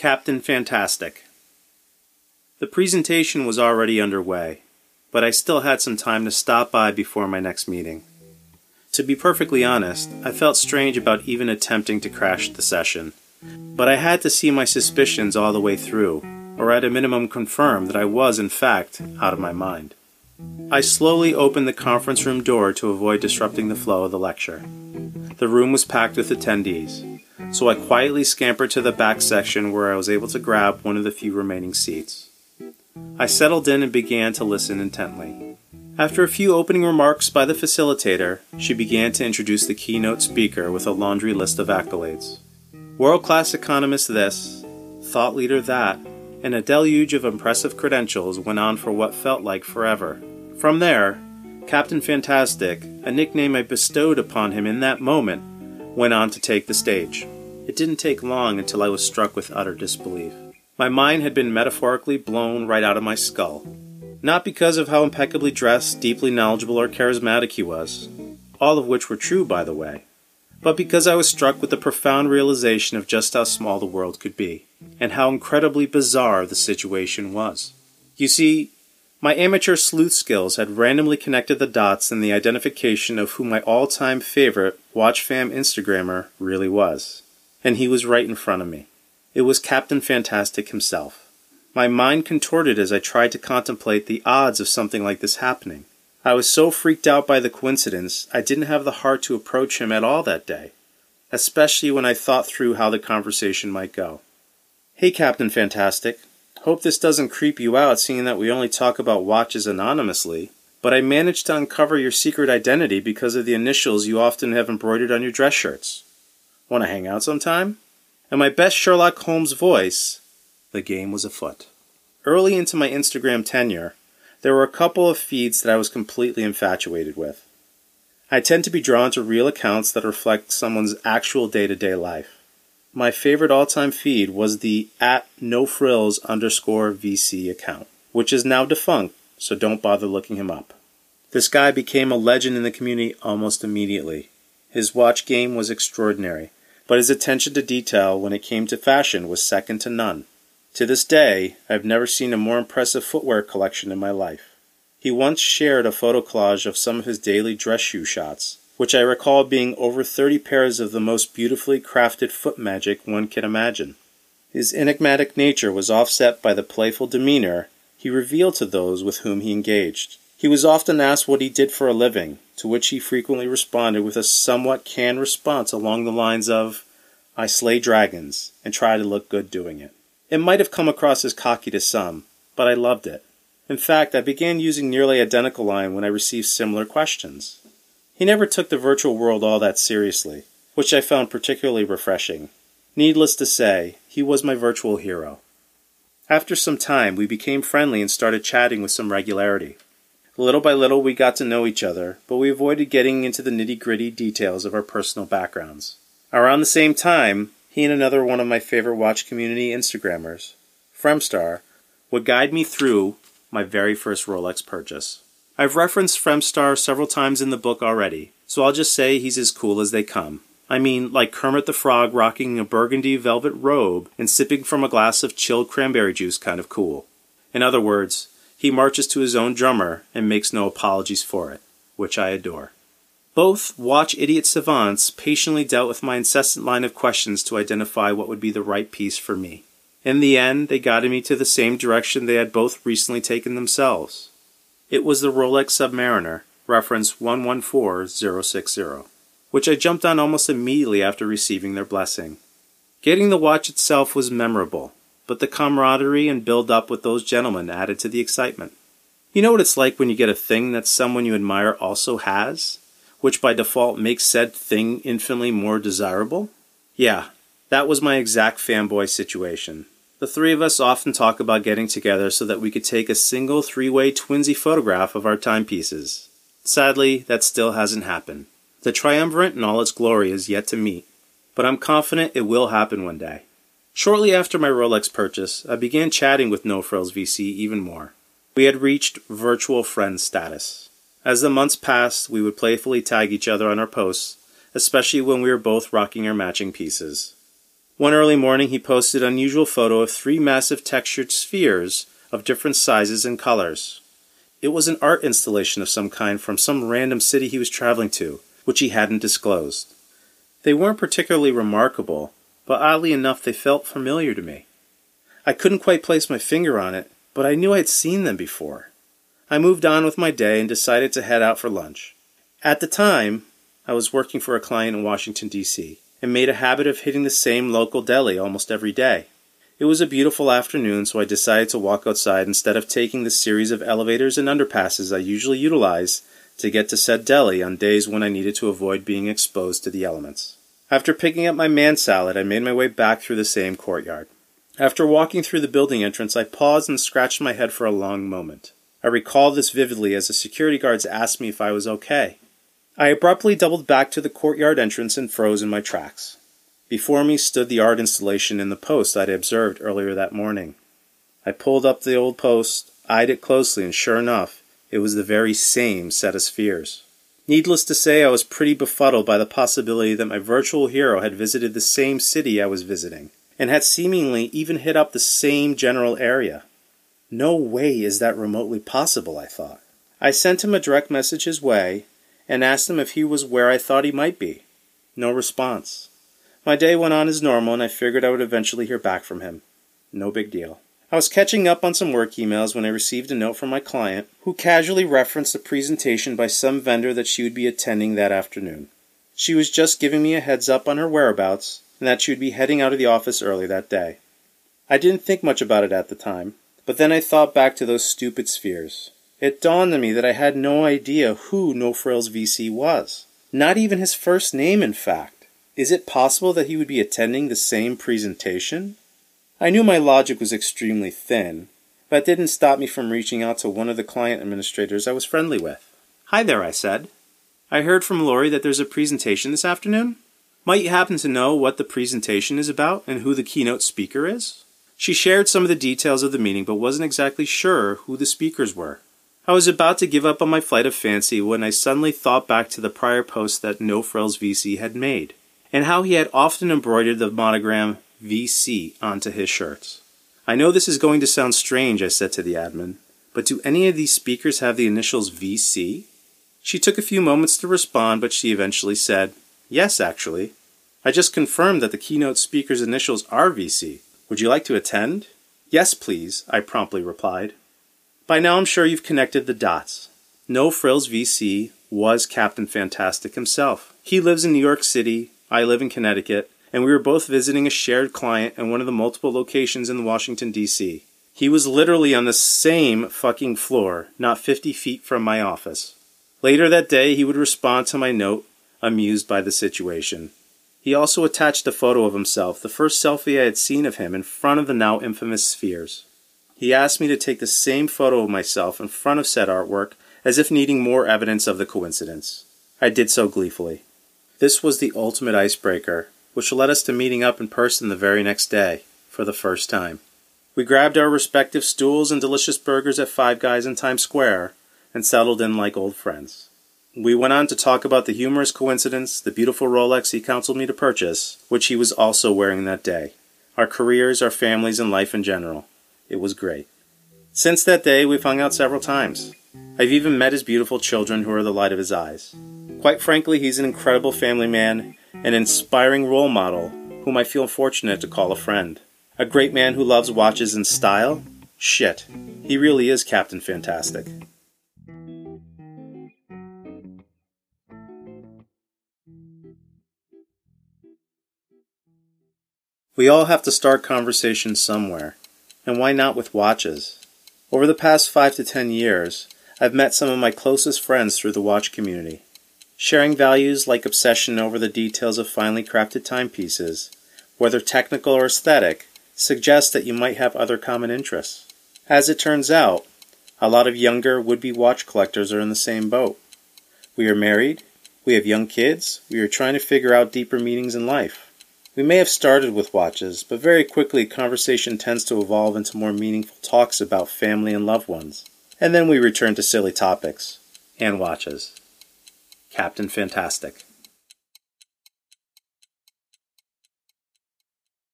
Captain Fantastic. The presentation was already underway, but I still had some time to stop by before my next meeting. To be perfectly honest, I felt strange about even attempting to crash the session, but I had to see my suspicions all the way through, or at a minimum confirm that I was, in fact, out of my mind. I slowly opened the conference room door to avoid disrupting the flow of the lecture. The room was packed with attendees, so I quietly scampered to the back section where I was able to grab one of the few remaining seats. I settled in and began to listen intently. After a few opening remarks by the facilitator, she began to introduce the keynote speaker with a laundry list of accolades. World class economist this, thought leader that, and a deluge of impressive credentials went on for what felt like forever. From there, Captain Fantastic, a nickname I bestowed upon him in that moment, went on to take the stage. It didn't take long until I was struck with utter disbelief. My mind had been metaphorically blown right out of my skull. Not because of how impeccably dressed, deeply knowledgeable, or charismatic he was, all of which were true, by the way, but because I was struck with the profound realization of just how small the world could be, and how incredibly bizarre the situation was. You see, my amateur sleuth skills had randomly connected the dots in the identification of who my all time favorite WatchFam Instagrammer really was. And he was right in front of me. It was Captain Fantastic himself. My mind contorted as I tried to contemplate the odds of something like this happening. I was so freaked out by the coincidence, I didn't have the heart to approach him at all that day, especially when I thought through how the conversation might go. Hey, Captain Fantastic. Hope this doesn't creep you out seeing that we only talk about watches anonymously, but I managed to uncover your secret identity because of the initials you often have embroidered on your dress shirts. Want to hang out sometime? In my best Sherlock Holmes voice, the game was afoot. Early into my Instagram tenure, there were a couple of feeds that I was completely infatuated with. I tend to be drawn to real accounts that reflect someone's actual day to day life. My favorite all time feed was the at no frills underscore VC account, which is now defunct, so don't bother looking him up. This guy became a legend in the community almost immediately. His watch game was extraordinary, but his attention to detail when it came to fashion was second to none. To this day, I have never seen a more impressive footwear collection in my life. He once shared a photo collage of some of his daily dress shoe shots, which I recall being over 30 pairs of the most beautifully crafted foot magic one can imagine. His enigmatic nature was offset by the playful demeanor he revealed to those with whom he engaged. He was often asked what he did for a living, to which he frequently responded with a somewhat canned response along the lines of, I slay dragons and try to look good doing it. It might have come across as cocky to some, but I loved it. In fact, I began using nearly identical line when I received similar questions. He never took the virtual world all that seriously, which I found particularly refreshing. Needless to say, he was my virtual hero. After some time, we became friendly and started chatting with some regularity. Little by little, we got to know each other, but we avoided getting into the nitty gritty details of our personal backgrounds. Around the same time, he and another one of my favorite watch community Instagrammers, Fremstar, would guide me through my very first Rolex purchase. I've referenced Fremstar several times in the book already, so I'll just say he's as cool as they come. I mean, like Kermit the Frog rocking a burgundy velvet robe and sipping from a glass of chilled cranberry juice kind of cool. In other words, he marches to his own drummer and makes no apologies for it, which I adore. Both watch idiot savants patiently dealt with my incessant line of questions to identify what would be the right piece for me. In the end, they guided me to the same direction they had both recently taken themselves. It was the Rolex Submariner, reference 114060, which I jumped on almost immediately after receiving their blessing. Getting the watch itself was memorable, but the camaraderie and build up with those gentlemen added to the excitement. You know what it's like when you get a thing that someone you admire also has? which by default makes said thing infinitely more desirable? Yeah, that was my exact fanboy situation. The three of us often talk about getting together so that we could take a single three way twinsy photograph of our timepieces. Sadly, that still hasn't happened. The triumvirate in all its glory is yet to meet, but I'm confident it will happen one day. Shortly after my Rolex purchase, I began chatting with No Frills VC even more. We had reached virtual friend status. As the months passed, we would playfully tag each other on our posts, especially when we were both rocking our matching pieces. One early morning, he posted an unusual photo of three massive textured spheres of different sizes and colors. It was an art installation of some kind from some random city he was traveling to, which he hadn't disclosed. They weren't particularly remarkable, but oddly enough, they felt familiar to me. I couldn't quite place my finger on it, but I knew I'd seen them before. I moved on with my day and decided to head out for lunch. At the time, I was working for a client in Washington, D.C., and made a habit of hitting the same local deli almost every day. It was a beautiful afternoon, so I decided to walk outside instead of taking the series of elevators and underpasses I usually utilize to get to said deli on days when I needed to avoid being exposed to the elements. After picking up my man salad, I made my way back through the same courtyard. After walking through the building entrance, I paused and scratched my head for a long moment. I recall this vividly as the security guards asked me if I was okay. I abruptly doubled back to the courtyard entrance and froze in my tracks. Before me stood the art installation in the post I'd observed earlier that morning. I pulled up the old post, eyed it closely, and sure enough, it was the very same set of spheres. Needless to say, I was pretty befuddled by the possibility that my virtual hero had visited the same city I was visiting, and had seemingly even hit up the same general area. No way is that remotely possible, I thought. I sent him a direct message his way and asked him if he was where I thought he might be. No response. My day went on as normal, and I figured I would eventually hear back from him. No big deal. I was catching up on some work emails when I received a note from my client, who casually referenced a presentation by some vendor that she would be attending that afternoon. She was just giving me a heads up on her whereabouts and that she would be heading out of the office early that day. I didn't think much about it at the time, but then I thought back to those stupid spheres. It dawned on me that I had no idea who No Frills VC was. Not even his first name, in fact. Is it possible that he would be attending the same presentation? I knew my logic was extremely thin, but didn't stop me from reaching out to one of the client administrators I was friendly with. Hi there, I said. I heard from Lori that there's a presentation this afternoon. Might you happen to know what the presentation is about and who the keynote speaker is? She shared some of the details of the meeting, but wasn't exactly sure who the speakers were. I was about to give up on my flight of fancy when I suddenly thought back to the prior post that No Frills VC had made, and how he had often embroidered the monogram VC onto his shirts. I know this is going to sound strange, I said to the admin, but do any of these speakers have the initials VC? She took a few moments to respond, but she eventually said, Yes, actually. I just confirmed that the keynote speaker's initials are VC. Would you like to attend? Yes, please, I promptly replied. By now I'm sure you've connected the dots. No Frills VC was Captain Fantastic himself. He lives in New York City, I live in Connecticut, and we were both visiting a shared client in one of the multiple locations in Washington, D.C. He was literally on the same fucking floor, not 50 feet from my office. Later that day, he would respond to my note, amused by the situation. He also attached a photo of himself, the first selfie I had seen of him in front of the now infamous spheres. He asked me to take the same photo of myself in front of said artwork as if needing more evidence of the coincidence. I did so gleefully. This was the ultimate icebreaker, which led us to meeting up in person the very next day, for the first time. We grabbed our respective stools and delicious burgers at Five Guys in Times Square and settled in like old friends. We went on to talk about the humorous coincidence, the beautiful Rolex he counseled me to purchase, which he was also wearing that day, our careers, our families, and life in general. It was great. Since that day, we've hung out several times. I've even met his beautiful children who are the light of his eyes. Quite frankly, he's an incredible family man an inspiring role model whom I feel fortunate to call a friend. A great man who loves watches and style? Shit, he really is Captain Fantastic. We all have to start conversations somewhere, and why not with watches? Over the past five to ten years, I've met some of my closest friends through the watch community. Sharing values like obsession over the details of finely crafted timepieces, whether technical or aesthetic, suggests that you might have other common interests. As it turns out, a lot of younger would be watch collectors are in the same boat. We are married, we have young kids, we are trying to figure out deeper meanings in life. We may have started with watches, but very quickly conversation tends to evolve into more meaningful talks about family and loved ones. And then we return to silly topics and watches. Captain Fantastic.